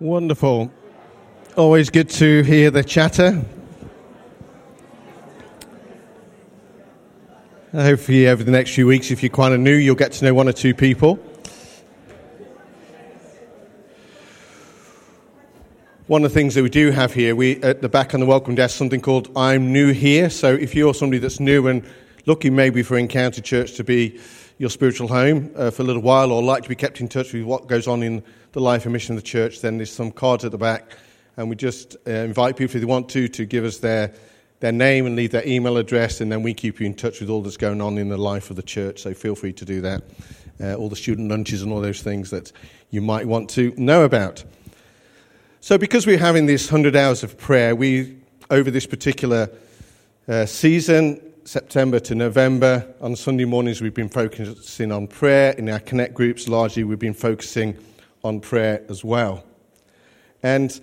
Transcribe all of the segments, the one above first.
Wonderful. Always good to hear the chatter. Hopefully, over the next few weeks, if you're kind of new, you'll get to know one or two people. One of the things that we do have here, we at the back on the welcome desk, something called "I'm New Here." So, if you're somebody that's new and looking maybe for Encounter Church to be your spiritual home uh, for a little while, or like to be kept in touch with what goes on in the life and mission of the church, then there's some cards at the back, and we just uh, invite people if they want to to give us their their name and leave their email address, and then we keep you in touch with all that's going on in the life of the church. So feel free to do that. Uh, all the student lunches and all those things that you might want to know about. So, because we're having this 100 hours of prayer, we, over this particular uh, season, September to November, on Sunday mornings, we've been focusing on prayer. In our Connect groups, largely, we've been focusing on prayer as well. And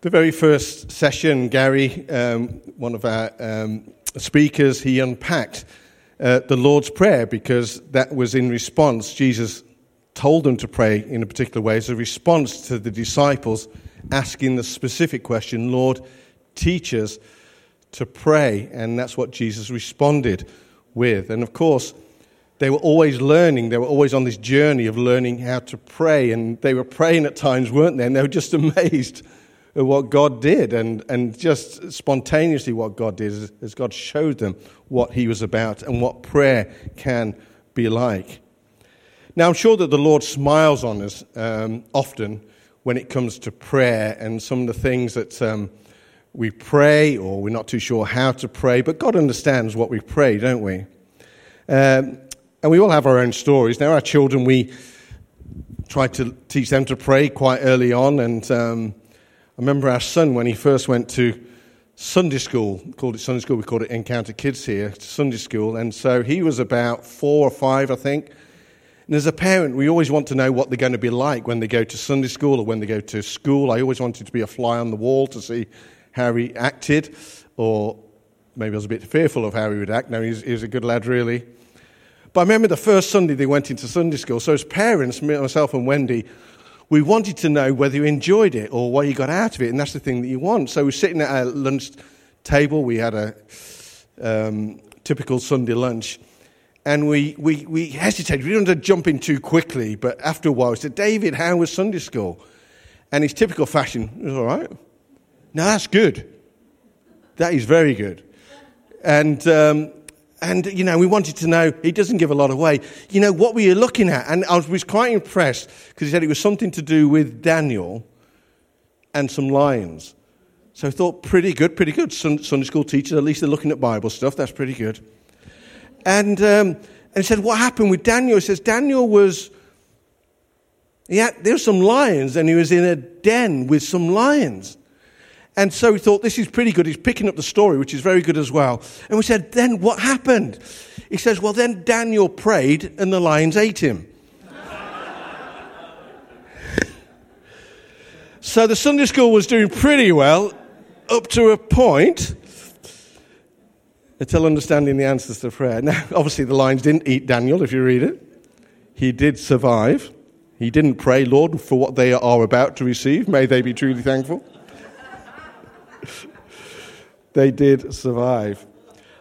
the very first session, Gary, um, one of our um, speakers, he unpacked uh, the Lord's Prayer because that was in response. Jesus told them to pray in a particular way as a response to the disciples asking the specific question, Lord, teach us to pray. And that's what Jesus responded with. And of course, they were always learning. They were always on this journey of learning how to pray. And they were praying at times, weren't they? And they were just amazed at what God did and, and just spontaneously what God did as, God showed them what He was about and what prayer can be like. Now, I'm sure that the Lord smiles on us um, often when it comes to prayer and some of the things that um, we pray or we're not too sure how to pray, but God understands what we pray, don't we? Um, and we all have our own stories. Now, our children, we try to teach them to pray quite early on. And um, I remember our son, when he first went to Sunday school, called it Sunday school, we called it Encounter Kids here, Sunday school. And so he was about four or five, I think. And as a parent, we always want to know what they're going to be like when they go to Sunday school or when they go to school. I always wanted to be a fly on the wall to see how he acted, or maybe I was a bit fearful of how he would act. No, he's, he's a good lad, really. But I remember the first Sunday they went into Sunday school. So, as parents, myself and Wendy, we wanted to know whether you enjoyed it or what you got out of it. And that's the thing that you want. So, we're sitting at our lunch table. We had a um, typical Sunday lunch. And we, we, we hesitated. We didn't want to jump in too quickly. But after a while, we said, David, how was Sunday school? And his typical fashion, was all right. No, that's good. That is very good. And um, and, you know, we wanted to know, he doesn't give a lot away. You know, what were you looking at? And I was quite impressed because he said it was something to do with Daniel and some lions. So I thought, pretty good, pretty good. Sunday school teachers, at least they're looking at Bible stuff. That's pretty good. And, um, and he said, what happened with Daniel? He says, Daniel was, yeah, there were some lions and he was in a den with some lions. And so we thought, this is pretty good. He's picking up the story, which is very good as well. And we said, then what happened? He says, well, then Daniel prayed and the lions ate him. so the Sunday school was doing pretty well up to a point until understanding the answers to prayer. Now, obviously, the lions didn't eat Daniel, if you read it. He did survive. He didn't pray, Lord, for what they are about to receive. May they be truly thankful they did survive.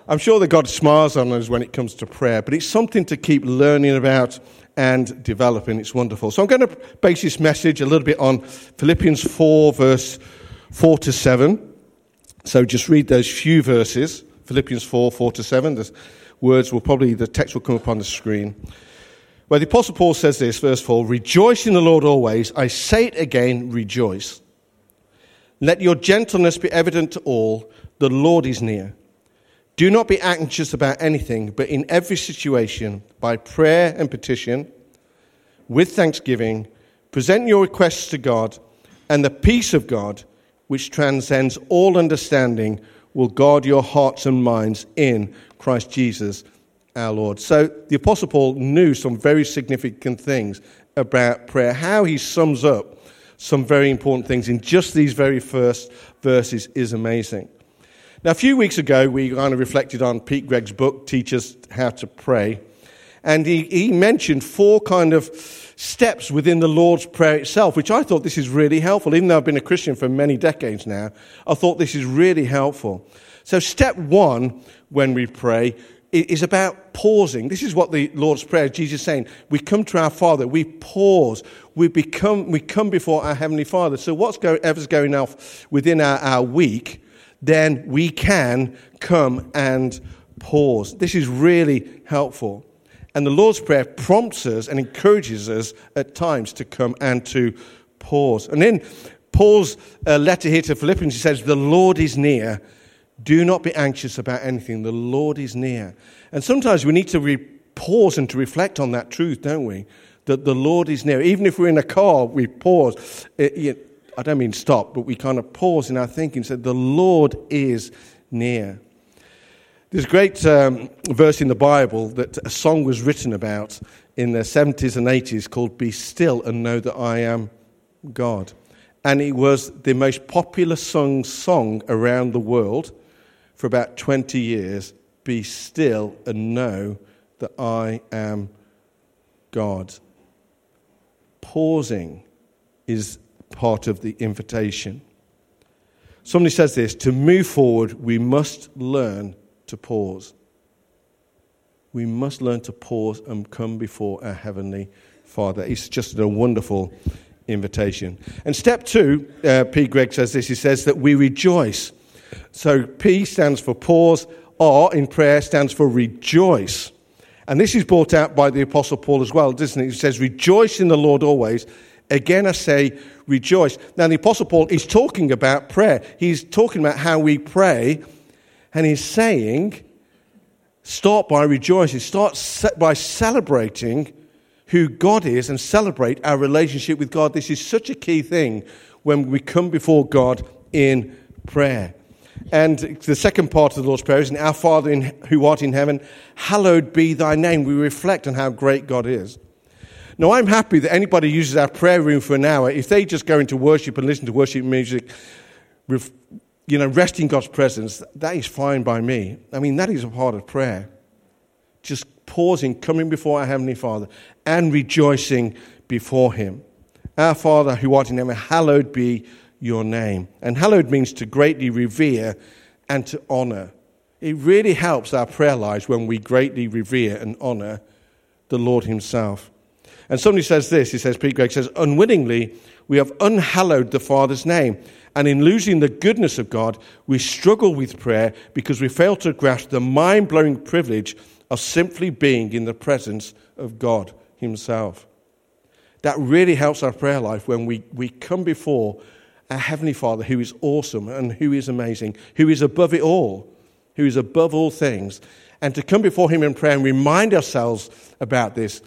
I'm sure that God smiles on us when it comes to prayer, but it's something to keep learning about and developing. It's wonderful. So I'm going to base this message a little bit on Philippians 4, verse 4 to 7. So just read those few verses Philippians 4, 4 to 7. The words will probably, the text will come up on the screen. Where the Apostle Paul says this, verse 4 Rejoice in the Lord always. I say it again, rejoice. Let your gentleness be evident to all. The Lord is near. Do not be anxious about anything, but in every situation, by prayer and petition, with thanksgiving, present your requests to God, and the peace of God, which transcends all understanding, will guard your hearts and minds in Christ Jesus our Lord. So the Apostle Paul knew some very significant things about prayer, how he sums up some very important things in just these very first verses is amazing. Now, a few weeks ago, we kind of reflected on Pete Greig's book, Teach Us How to Pray. And he, he mentioned four kind of steps within the Lord's Prayer itself, which I thought this is really helpful. Even though I've been a Christian for many decades now, I thought this is really helpful. So, step one when we pray is about pausing. This is what the Lord's Prayer, Jesus saying. We come to our Father, we pause, we, become, we come before our Heavenly Father. So, whatever's going off within our, our week, then we can come and pause. This is really helpful. And the Lord's Prayer prompts us and encourages us at times to come and to pause. And in Paul's uh, letter here to Philippians, he says, The Lord is near. Do not be anxious about anything. The Lord is near. And sometimes we need to re- pause and to reflect on that truth, don't we? That the Lord is near. Even if we're in a car, we pause. It, it, I don't mean stop, but we kind of pause in our thinking, and say, The Lord is near. There's a great um, verse in the Bible that a song was written about in the 70s and 80s called Be Still and Know That I Am God. And it was the most popular sung song around the world for about 20 years. Be still and know that I am God. Pausing is part of the invitation. Somebody says this to move forward, we must learn to pause. We must learn to pause and come before our Heavenly Father. It's just a wonderful invitation. And step two, uh, P. Greig says this he says that we rejoice. So P stands for pause, R in prayer stands for rejoice. And this is brought out by the Apostle Paul as well, doesn't it? He says, Rejoice in the Lord always. Again, I say, rejoice. Now, the Apostle Paul is talking about prayer. He's talking about how we pray and he's saying, start by rejoicing, start by celebrating who God is and celebrate our relationship with God. This is such a key thing when we come before God in prayer. And the second part of the Lord's Prayer is, Our Father in, who art in heaven, hallowed be thy name. We reflect on how great God is. Now, I'm happy that anybody uses our prayer room for an hour. If they just go into worship and listen to worship music, you know, rest in God's presence, that is fine by me. I mean, that is a part of prayer. Just pausing, coming before our Heavenly Father, and rejoicing before Him. Our Father who art in heaven, hallowed be your name. And hallowed means to greatly revere and to honor. It really helps our prayer lives when we greatly revere and honor the Lord Himself. And somebody says this, he says, Pete Greig says, unwittingly, we have unhallowed the Father's name. And in losing the goodness of God, we struggle with prayer because we fail to grasp the mind blowing privilege of simply being in the presence of God Himself. That really helps our prayer life when we, we come before our Heavenly Father who is awesome and who is amazing, who is above it all, who is above all things. And to come before Him in prayer and remind ourselves about this,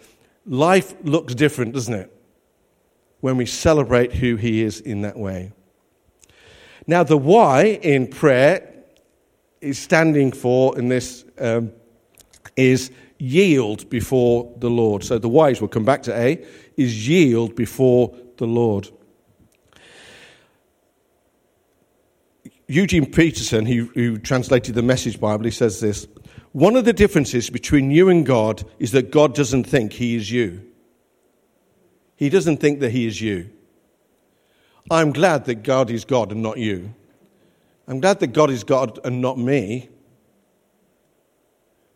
life looks different, doesn't it? When we celebrate who He is in that way. Now, the Y in prayer is standing for, in this, um, is yield before the Lord. So the Y's, we'll come back to A, is yield before the Lord. Eugene Peterson, who, who translated the Message Bible, he says this One of the differences between you and God is that God doesn't think he is you. He doesn't think that he is you. I'm glad that God is God and not you. I'm glad that God is God and not me.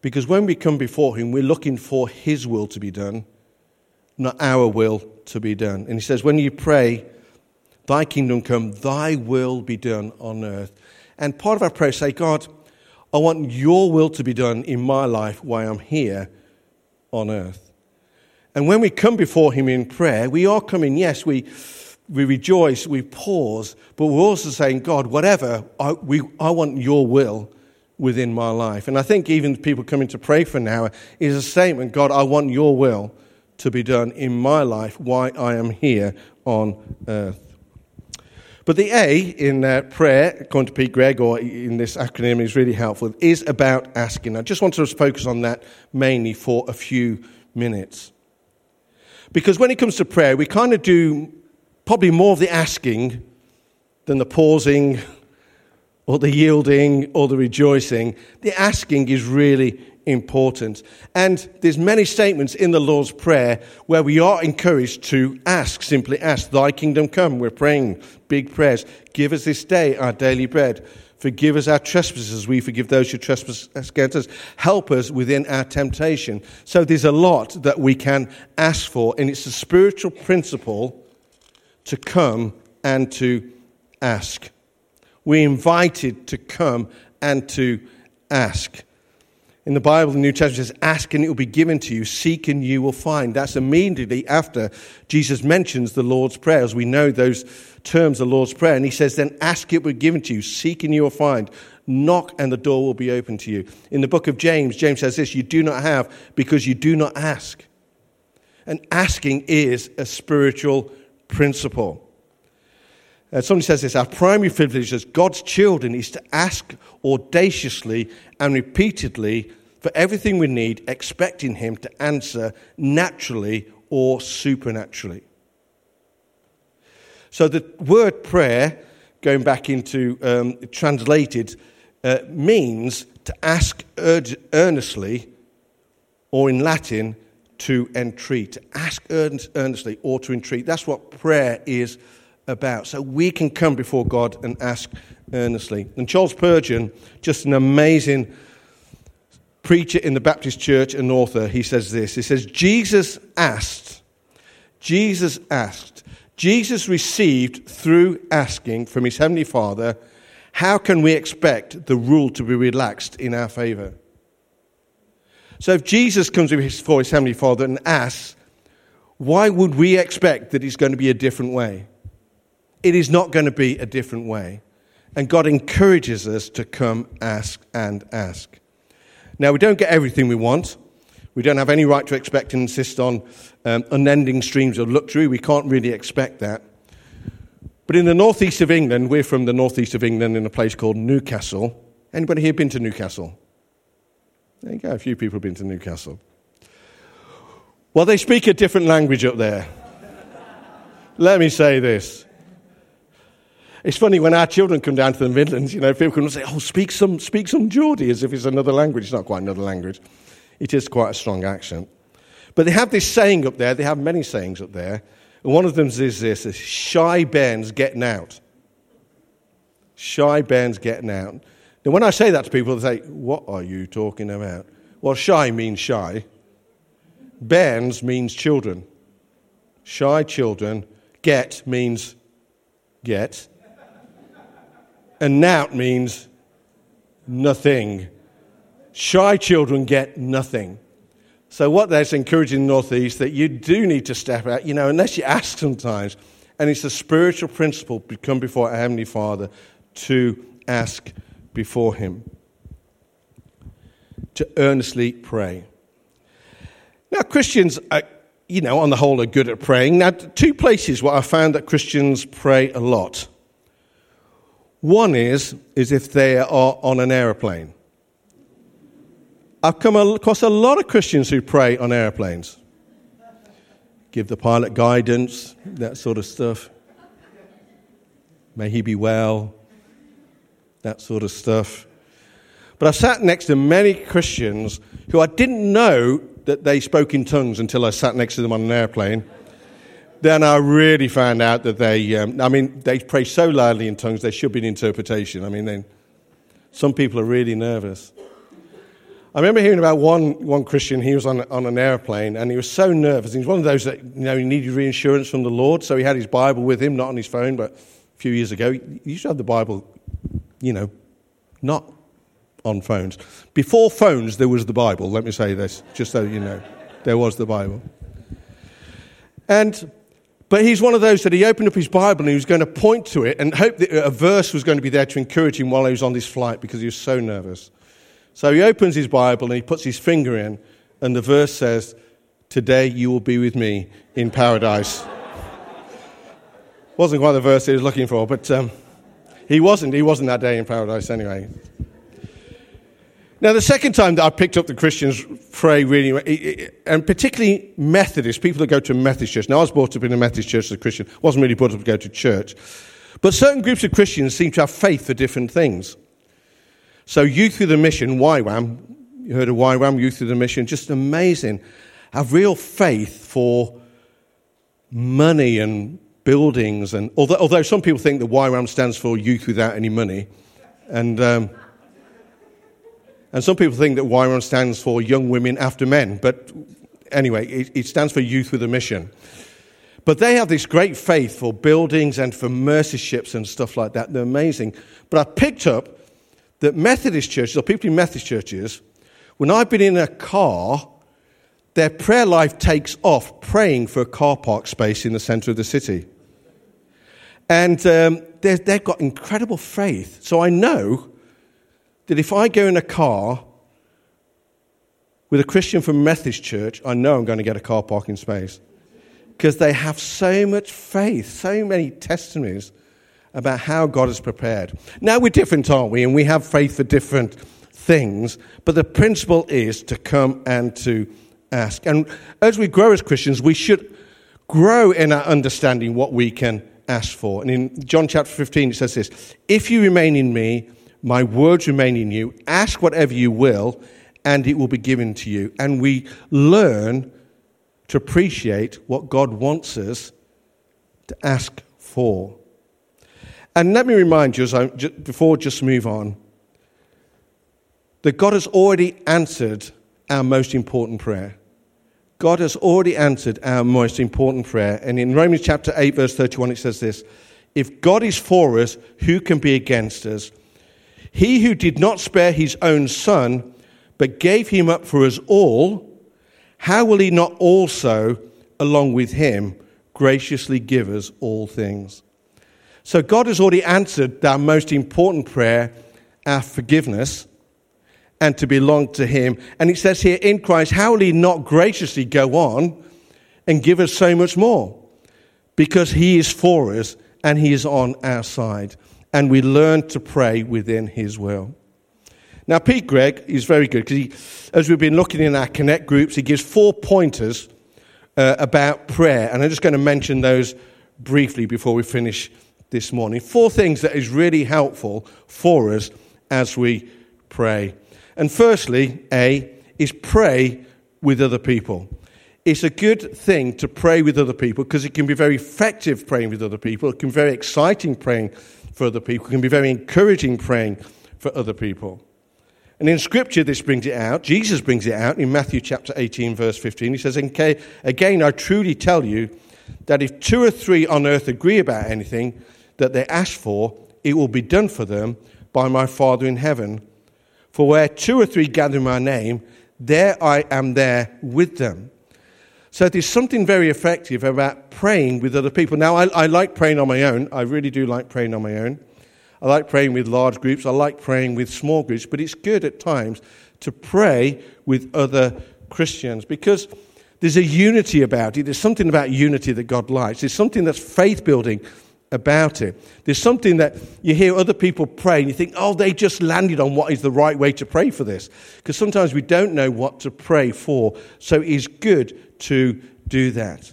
Because when we come before Him, we're looking for His will to be done, not our will to be done. And He says, when you pray, Thy kingdom come, Thy will be done on earth. And part of our prayer say, God, I want your will to be done in my life while I'm here on earth. And when we come before Him in prayer, we are coming, yes, we we rejoice, we pause, but we're also saying, God, whatever, I, we, I want your will within my life. And I think even people coming to pray for now is a statement God, I want your will to be done in my life while I am here on earth. But the A in uh, prayer, according to Pete Greig, or in this acronym, is really helpful, is about asking. I just want to focus on that mainly for a few minutes. Because when it comes to prayer, we kind of do probably more of the asking than the pausing or the yielding or the rejoicing. The asking is really important. And there's many statements in the Lord's Prayer where we are encouraged to ask, simply ask, Thy kingdom come. We're praying big prayers. Give us this day our daily bread. Forgive us our trespasses, we forgive those who trespass against us. Help us within our temptation. So there's a lot that we can ask for, and it's a spiritual principle to come and to ask. We're invited to come and to ask. In the Bible, the New Testament says, Ask and it will be given to you, seek and you will find. That's immediately after Jesus mentions the Lord's Prayer, as we know those terms, the Lord's Prayer. And he says, Then ask it will be given to you, seek and you will find. Knock and the door will be open to you. In the book of James, James says this You do not have because you do not ask. And asking is a spiritual principle. Uh, somebody says this our primary privilege as God's children is to ask audaciously and repeatedly for everything we need, expecting Him to answer naturally or supernaturally. So the word prayer, going back into um, translated, uh, means to ask earnestly, or in Latin, to entreat. To ask earnestly or to entreat. That's what prayer is about. So we can come before God and ask earnestly. And Charles Spurgeon, just an amazing preacher in the Baptist church and author, he says this. He says, Jesus asked, Jesus asked, Jesus received through asking from his heavenly Father, how can we expect the rule to be relaxed in our favor? So if Jesus comes before his heavenly Father and asks, why would we expect that it's going to be a different way? It is not going to be a different way. And God encourages us to come, ask, and ask. Now, we don't get everything we want. We don't have any right to expect and insist on um, unending streams of luxury. We can't really expect that. But in the northeast of England, we're from the northeast of England in a place called Newcastle. Anybody here been to Newcastle? There you go, a few people have been to Newcastle. Well, they speak a different language up there. Let me say this it's funny when our children come down to the Midlands, you know, people come and say, oh, speak some, speak some Geordie as if it's another language. It's not quite another language. It is quite a strong accent. But they have this saying up there, they have many sayings up there. And one of them is this, is shy bairns getting out. Shy bairns getting out. Now, when I say that to people, they say, what are you talking about? Well, shy means shy. bairns means children. Shy children. Get means get and nowt means nothing. Shy children get nothing. So, what that's encouraging the Northeast that you do need to step out, you know, unless you ask sometimes. And it's a spiritual principle come before our Heavenly Father to ask before Him, to earnestly pray. Now, Christians, are, you know, on the whole, are good at praying. Now, two places where I found that Christians pray a lot. One is, is if they are on an aeroplane. I've come across a lot of Christians who pray on airplanes. Give the pilot guidance, that sort of stuff. May he be well, that sort of stuff. But I sat next to many Christians who I didn't know that they spoke in tongues until I sat next to them on an airplane then I really found out that they, um, I mean, they pray so loudly in tongues, there should be an interpretation. I mean, they, some people are really nervous. I remember hearing about one, one Christian, he was on, on an airplane, and he was so nervous. He was one of those that, you know, he needed reassurance from the Lord, so he had his Bible with him, not on his phone, but a few years ago. He used to have the Bible, you know, not on phones. Before phones, there was the Bible, let me say this, just so you know. There was the Bible. And but he's one of those that he opened up his Bible and he was going to point to it and hope that a verse was going to be there to encourage him while he was on this flight because he was so nervous. So he opens his Bible and he puts his finger in, and the verse says, Today you will be with me in paradise. wasn't quite the verse he was looking for, but um, he wasn't. He wasn't that day in paradise anyway. Now, the second time that I picked up the Christians pray really, and particularly Methodists, people that go to a Methodist church. Now, I was brought up in a Methodist church as a Christian, wasn't really brought up to go to church. But certain groups of Christians seem to have faith for different things. So, Youth with a Mission, YWAM, You heard of YWAM, Youth with a Mission. Just amazing. Have real faith for money and buildings. And although, although some people think that YWAM stands for Youth Without Any Money, and um, and some people think that YWAM stands for Young Women After Men. But anyway, it, it stands for Youth with a Mission. But they have this great faith for buildings and for mercy ships and stuff like that. They're amazing. But I picked up that Methodist churches, or people in Methodist churches, when I've been in a car, their prayer life takes off praying for a car park space in the center of the city. And um, they've got incredible faith. So I know that if I go in a car with a Christian from Methodist church, I know I'm going to get a car parking space. Because they have so much faith, so many testimonies about how God has prepared. Now we're different, aren't we? And we have faith for different things. But the principle is to come and to ask. And as we grow as Christians, we should grow in our understanding what we can ask for. And in John chapter 15, it says this If you remain in me, my words remain in you, ask whatever you will, and it will be given to you. And we learn to appreciate what God wants us to ask for. And let me remind you, as I, before just move on, that God has already answered our most important prayer. God has already answered our most important prayer. And in Romans chapter 8, verse 31, it says this If God is for us, who can be against us? He who did not spare his own son, but gave him up for us all how will he not also, along with him, graciously give us all things? So God has already answered our most important prayer, our forgiveness, and to belong to him. And it says here, in Christ, how will he not graciously go on and give us so much more? Because he is for us and he is on our side. And we learn to pray within his will. Now, Pete Greig is very good because as we've been looking in our Connect groups, he gives four pointers uh, about prayer. And I'm just going to mention those briefly before we finish this morning. Four things that is really helpful for us as we pray. And firstly, A, is pray with other people. It's a good thing to pray with other people because it can be very effective praying with other people. It can be very exciting praying for other people. Can be very encouraging praying for other people. And in Scripture, this brings it out. Jesus brings it out in Matthew chapter 18, verse 15. He says, Again, I truly tell you that if two or three on earth agree about anything that they ask for, it will be done for them by my Father in heaven. For where two or three gather in my name, there I am there with them. So there's something very effective about praying with other people. Now, I, I like praying on my own. I really do like praying on my own. I like praying with large groups. I like praying with small groups. But it's good at times to pray with other Christians because there's a unity about it. There's something about unity that God likes. There's something that's faith building about it. There's something that you hear other people pray and you think, oh, they just landed on what is the right way to pray for this. Because sometimes we don't know what to pray for. So it is good to do that.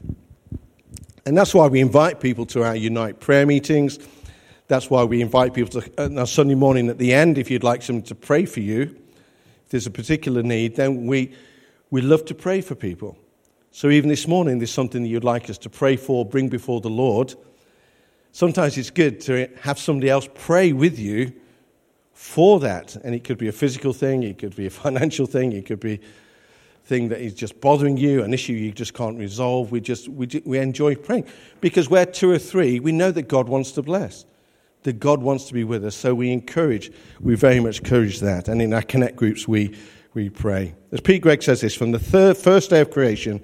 And that's why we invite people to our Unite prayer meetings. That's why we invite people to, uh, Sunday morning at the end, if you'd like someone to pray for you, if there's a particular need, then we, we love to pray for people. So even this morning, there's something that you'd like us to pray for, bring before the Lord. Sometimes it's good to have somebody else pray with you for that. And it could be a physical thing, it could be a financial thing, it could be a thing that is just bothering you, an issue you just can't resolve. We just we, we enjoy praying because where two or three, we know that God wants to bless that God wants to be with us. So we encourage, we very much encourage that. And in our connect groups, we, we pray. As Pete Greig says this, from the third, first day of creation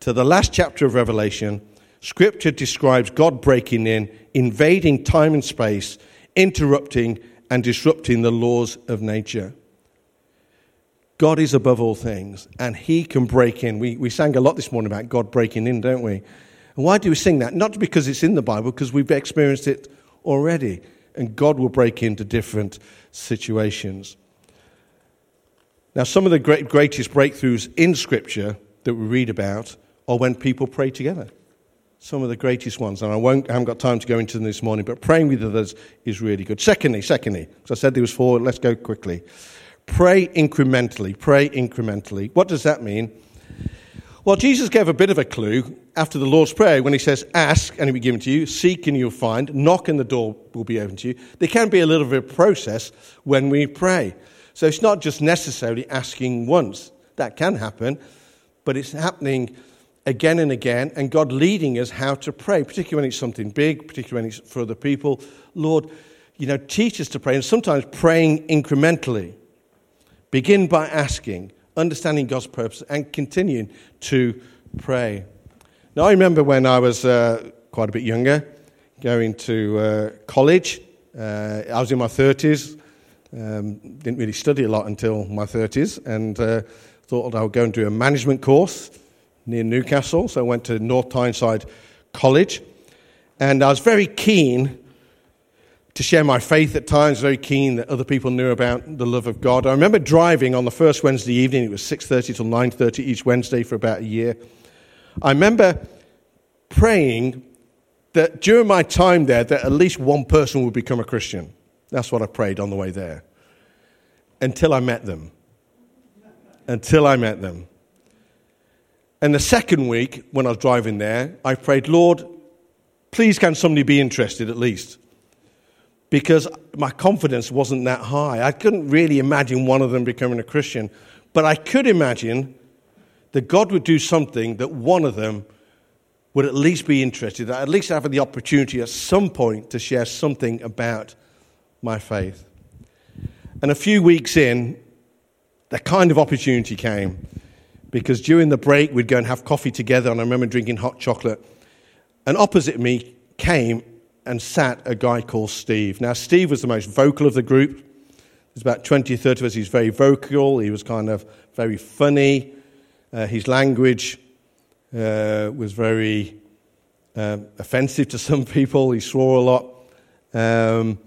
to the last chapter of Revelation, Scripture describes God breaking in, invading time and space, interrupting and disrupting the laws of nature. God is above all things, and He can break in. We, we sang a lot this morning about God breaking in, don't we? And why do we sing that? Not because it's in the Bible, because we've experienced it already, and God will break into different situations. Now, some of the great, greatest breakthroughs in Scripture that we read about are when people pray together. Some of the greatest ones, and I, won't, I haven't got time to go into them this morning, but praying with others is really good. Secondly, secondly, because I said there was four, let's go quickly. Pray incrementally. Pray incrementally. What does that mean? Well, Jesus gave a bit of a clue after the Lord's Prayer when he says, Ask and it will be given to you, seek and you'll find, knock and the door will be open to you. There can be a little bit of a process when we pray. So it's not just necessarily asking once. That can happen, but it's happening again and again, and God leading us how to pray, particularly when it's something big, particularly when it's for other people. Lord, you know, teach us to pray, and sometimes praying incrementally. Begin by asking, understanding God's purpose, and continuing to pray. Now, I remember when I was uh, quite a bit younger, going to uh, college. Uh, I was in my 30s, um, didn't really study a lot until my 30s, and uh, thought I would go and do a management course near Newcastle. So I went to North Tyneside College, and I was very keen to share my faith at times, very keen that other people knew about the love of God. I remember driving on the first Wednesday evening, it was 6.30 till 9.30 each Wednesday for about a year. I remember praying that during my time there, that at least one person would become a Christian. That's what I prayed on the way there. Until I met them. Until I met them. And the second week, when I was driving there, I prayed, Lord, please can somebody be interested at least? because my confidence wasn't that high. I couldn't really imagine one of them becoming a Christian, but I could imagine that God would do something that one of them would at least be interested, at least have the opportunity at some point to share something about my faith. And a few weeks in, that kind of opportunity came because during the break we'd go and have coffee together, and I remember drinking hot chocolate. And opposite me came and sat a guy called Steve. Now, Steve was the most vocal of the group. There's about 20 or 30 of us. He's very vocal. He was kind of very funny. Uh, his language uh, was very um, offensive to some people. He swore a lot. Um,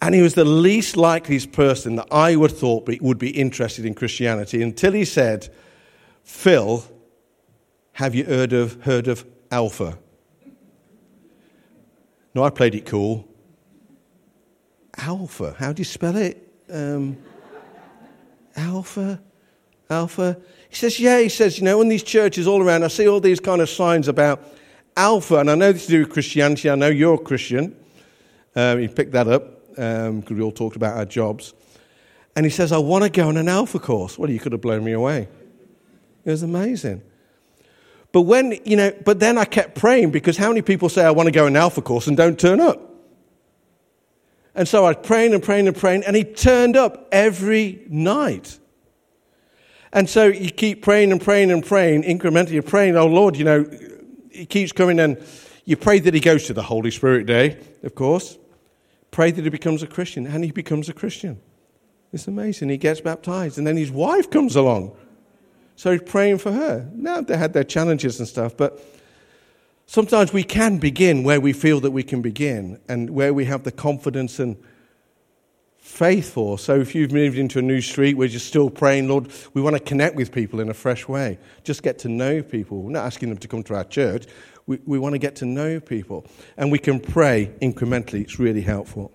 and he was the least likely person that I would thought would be interested in Christianity until he said, Phil, have you heard of, heard of Alpha? No, I played it cool. Alpha. How do you spell it? Um, alpha? Alpha? He says, yeah, he says, you know, in these churches all around, I see all these kind of signs about Alpha, and I know this to do with Christianity. I know you're a Christian. Um, he picked that up because um, we all talked about our jobs. And he says, I want to go on an Alpha course. Well, you could have blown me away. It was amazing. But when, you know, but then I kept praying because how many people say, I want to go an alpha course and don't turn up? And so I was praying and praying and praying, and he turned up every night. And so you keep praying and praying and praying, incrementally you're praying, oh Lord, you know, he keeps coming and you pray that he goes to the Holy Spirit Day, of course. Pray that he becomes a Christian, and he becomes a Christian. It's amazing. He gets baptized, and then his wife comes along. So praying for her. Now they had their challenges and stuff, but sometimes we can begin where we feel that we can begin and where we have the confidence and faith for. So if you've moved into a new street where you're still praying, Lord, we want to connect with people in a fresh way. Just get to know people. We're not asking them to come to our church. We, we want to get to know people. And we can pray incrementally. It's really helpful.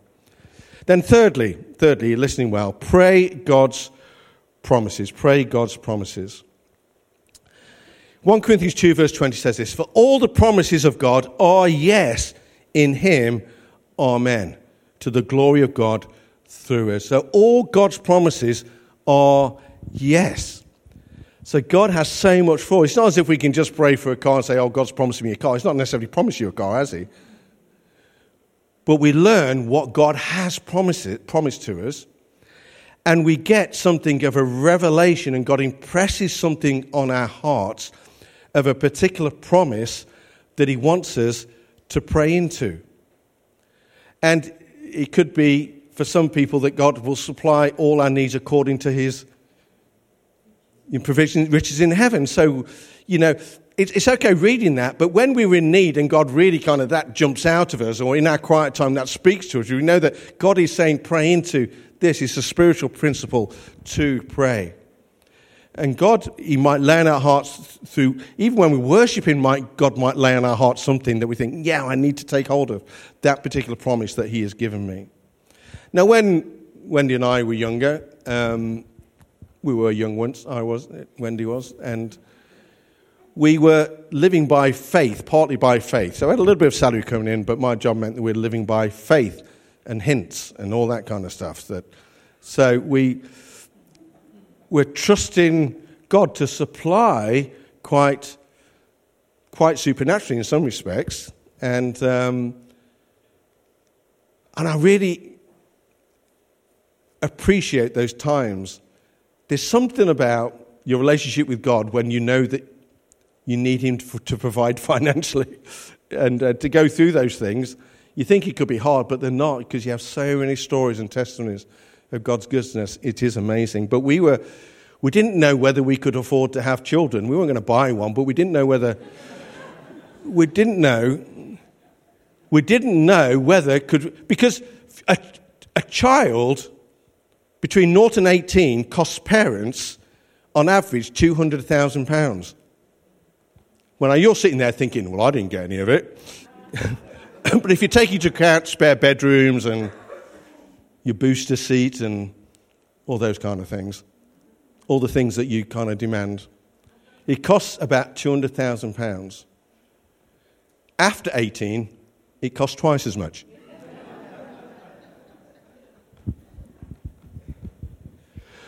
Then thirdly, thirdly, listening well, pray God's promises. Pray God's promises. 1 Corinthians 2, verse 20 says this For all the promises of God are yes in Him, Amen, to the glory of God through us. So all God's promises are yes. So God has so much for us. It's not as if we can just pray for a car and say, Oh, God's promised me a car. He's not necessarily promised you a car, has He? But we learn what God has promised, promised to us and we get something of a revelation, and God impresses something on our hearts of a particular promise that He wants us to pray into. And it could be for some people that God will supply all our needs according to His provision, riches in heaven. So, you know, it's okay reading that, but when we're in need and God really kind of that jumps out of us, or in our quiet time that speaks to us, we know that God is saying, pray into this. It's a spiritual principle to pray. And God, He might lay on our hearts through, even when we worship Him, might, God might lay on our hearts something that we think, yeah, I need to take hold of that particular promise that He has given me. Now, when Wendy and I were younger, Um, we were young once, I was, Wendy was, and we were living by faith, partly by faith. So I had a little bit of salary coming in, but my job meant that we were living by faith and hints and all that kind of stuff. That, so we we're trusting God to supply quite, quite supernaturally in some respects. And, um, and I really appreciate those times. There's something about your relationship with God when you know that you need Him to, to provide financially and uh, to go through those things. You think it could be hard, but they're not because you have so many stories and testimonies of God's goodness. It is amazing. But we were, we didn't know whether we could afford to have children. We weren't going to buy one, but we didn't know whether, we didn't know, we didn't know whether could, because a, a child between 0 and 18 costs parents on average £200,000. Well, you're sitting there thinking, well, I didn't get any of it. but if you take into account spare bedrooms and your booster seat and all those kind of things, all the things that you kind of demand, it costs about £200,000. After 18, it costs twice as much.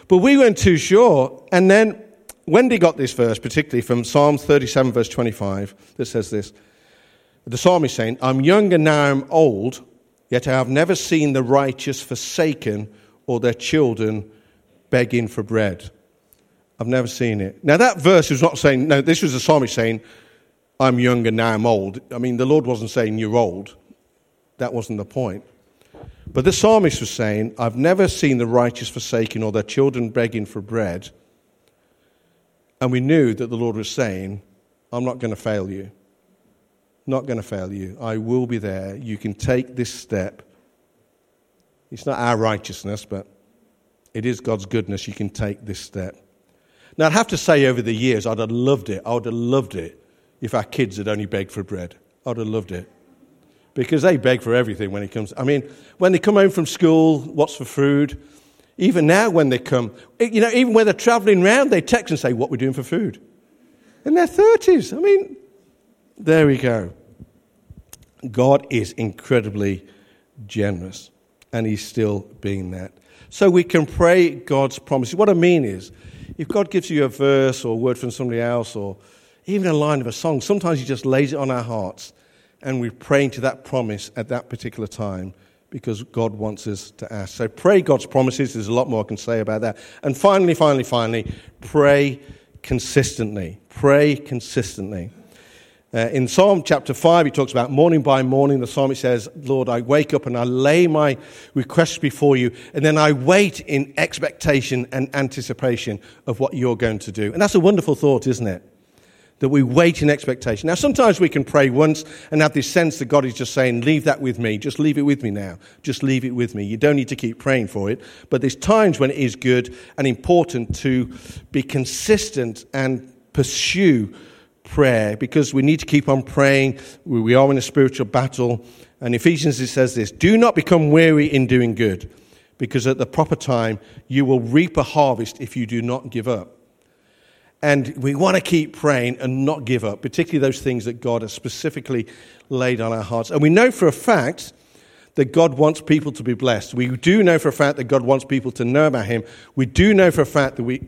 but we weren't too sure. And then Wendy got this verse, particularly from Psalm 37, verse 25, that says this the psalmist saying, I'm young and now I'm old, yet I have never seen the righteous forsaken or their children begging for bread. I've never seen it. Now, that verse is not saying, no, this was the psalmist saying, I'm young and now I'm old. I mean, the Lord wasn't saying you're old. That wasn't the point. But the psalmist was saying, I've never seen the righteous forsaken or their children begging for bread. And we knew that the Lord was saying, I'm not going to fail you not going to fail you. I will be there. You can take this step. It's not our righteousness, but it is God's goodness. You can take this step. Now, I'd have to say over the years, I'd have loved it. I would have loved it if our kids had only begged for bread. I'd have loved it. Because they beg for everything when it comes. I mean, when they come home from school, what's for food? Even now, when they come, you know, even when they're traveling around, they text and say, What we're doing for food. In their 30s. I mean, there we go. God is incredibly generous, and He's still being that. So we can pray God's promises. What I mean is, if God gives you a verse or a word from somebody else, or even a line of a song, sometimes He just lays it on our hearts, and we're praying to that promise at that particular time because God wants us to ask. So pray God's promises. There's a lot more I can say about that. And finally, finally, finally, pray consistently. Pray consistently. Uh, in Psalm chapter 5, he talks about morning by morning. The psalmist says, Lord, I wake up and I lay my requests before you, and then I wait in expectation and anticipation of what you're going to do. And that's a wonderful thought, isn't it? That we wait in expectation. Now, sometimes we can pray once and have this sense that God is just saying, Leave that with me. Just leave it with me now. Just leave it with me. You don't need to keep praying for it. But there's times when it is good and important to be consistent and pursue prayer because we need to keep on praying. We are in a spiritual battle. And Ephesians it says this Do not become weary in doing good, because at the proper time you will reap a harvest if you do not give up. And we want to keep praying and not give up, particularly those things that God has specifically laid on our hearts. And we know for a fact that God wants people to be blessed. We do know for a fact that God wants people to know about Him. We do know for a fact that we,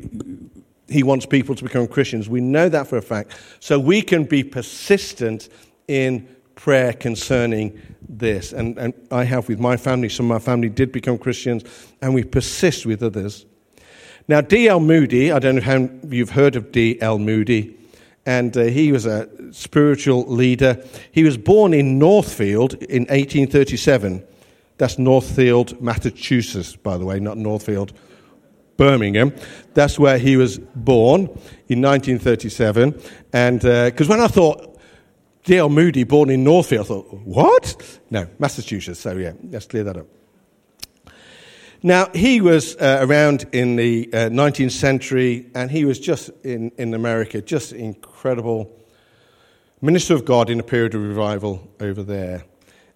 he wants people to become Christians. We know that for a fact. So we can be persistent in prayer concerning this. And, and I have with my family, some of my family did become Christians, and we persist with others. Now, D.L. Moody, I don't know how you've heard of D.L. Moody, and uh, he was a spiritual leader. He was born in Northfield in 1837. That's Northfield, Massachusetts, by the way, not Northfield, Birmingham. That's where he was born in 1937. And because uh, when I thought D.L. Moody, born in Northfield, I thought, what? No, Massachusetts. So, yeah, let's clear that up. Now, he was uh, around in the uh, 19th century, and he was just in, in America, just incredible minister of God in a period of revival over there.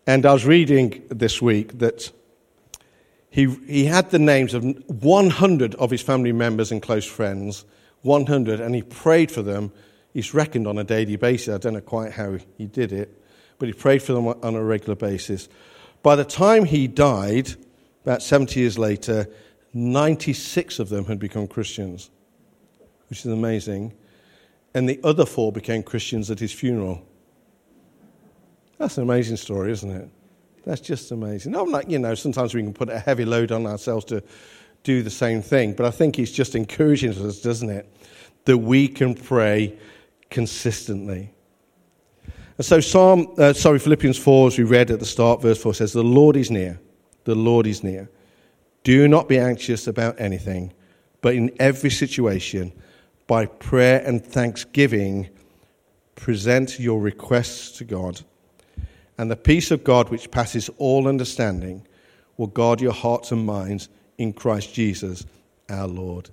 And I was reading this week that he, he had the names of 100 of his family members and close friends, 100, and he prayed for them. He's reckoned on a daily basis. I don't know quite how he did it, but he prayed for them on a regular basis. By the time he died, about 70 years later, 96 of them had become Christians, which is amazing. And the other four became Christians at his funeral. That's an amazing story, isn't it? That's just amazing. I'm like, you know, sometimes we can put a heavy load on ourselves to do the same thing, but I think he's just encouraging us, doesn't it? That we can pray consistently. And so, Psalm, uh, sorry, Philippians 4, as we read at the start, verse 4 says, The Lord is near. The Lord is near. Do not be anxious about anything, but in every situation, by prayer and thanksgiving, present your requests to God and the peace of God, which passes all understanding, will guard your hearts and minds in Christ Jesus our Lord.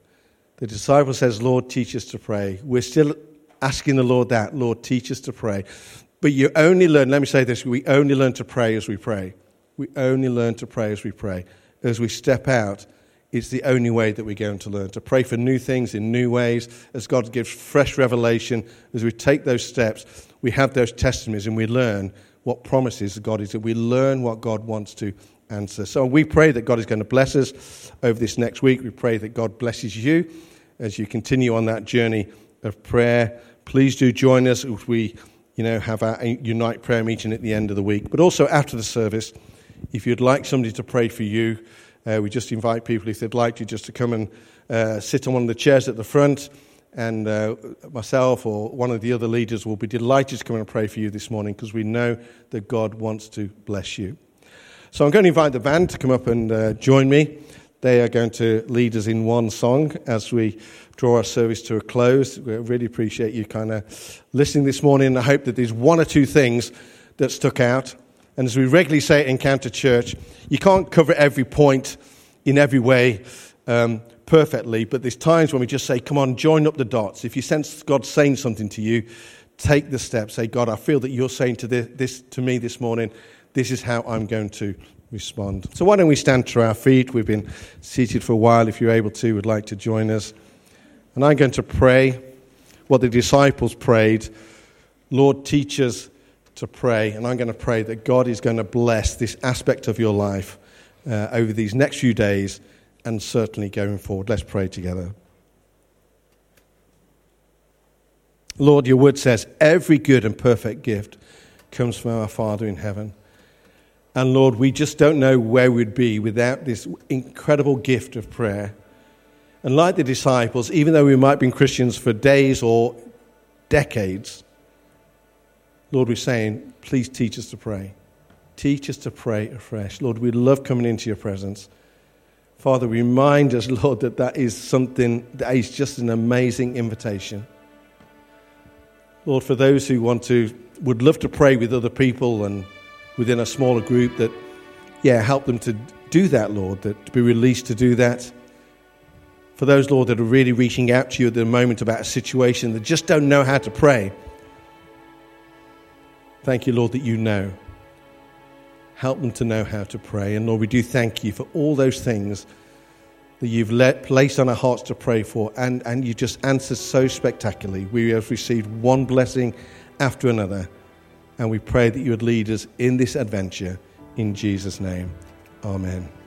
The disciple says, Lord, teach us to pray. We're still asking the Lord that, Lord, teach us to pray. But you only learn, let me say this, we only learn to pray as we pray. We only learn to pray as we pray. As we step out, it's the only way that we're going to learn to pray for new things in new ways, as God gives fresh revelation. As we take those steps, we have those testimonies and we learn what promises God is, that we learn what God wants to answer. So we pray that God is going to bless us over this next week. We pray that God blesses you as you continue on that journey of prayer. Please do join us if we, you know, have our Unite prayer meeting at the end of the week. But also after the service, if you'd like somebody to pray for you, uh, we just invite people, if they'd like to, just to come and uh, sit on one of the chairs at the front and uh, myself or one of the other leaders will be delighted to come and pray for you this morning because we know that God wants to bless you. So I'm going to invite the band to come up and uh, join me. They are going to lead us in one song as we draw our service to a close. We really appreciate you kind of listening this morning. I hope that there's one or two things that stuck out. And as we regularly say at Encounter Church, you can't cover every point in every way. Um, perfectly, but there's times when we just say, Come on, join up the dots. If you sense God saying something to you, take the step. Say, God, I feel that you're saying to this, this to me this morning, this is how I'm going to respond. So why don't we stand to our feet? We've been seated for a while. If you're able to, would like to join us. And I'm going to pray what the disciples prayed. Lord, teach us to pray. And I'm going to pray that God is going to bless this aspect of your life uh, over these next few days and certainly going forward. Let's pray together. Lord, your word says every good and perfect gift comes from our Father in heaven. And Lord, we just don't know where we'd be without this incredible gift of prayer. And like the disciples, even though we might have been Christians for days or decades, Lord, we're saying, please teach us to pray. Teach us to pray afresh. Lord, we love coming into your presence. Father, remind us, Lord, that that is something that is just an amazing invitation. Lord, for those who want to, would love to pray with other people and within a smaller group, that, yeah, help them to do that, Lord, that to be released to do that. For those, Lord, that are really reaching out to you at the moment about a situation that just don't know how to pray, thank you, Lord, that you know. Help them to know how to pray. And Lord, we do thank you for all those things that you've let, placed on our hearts to pray for, and, and you just answered so spectacularly. We have received one blessing after another, and we pray that you would lead us in this adventure. In Jesus' name, amen.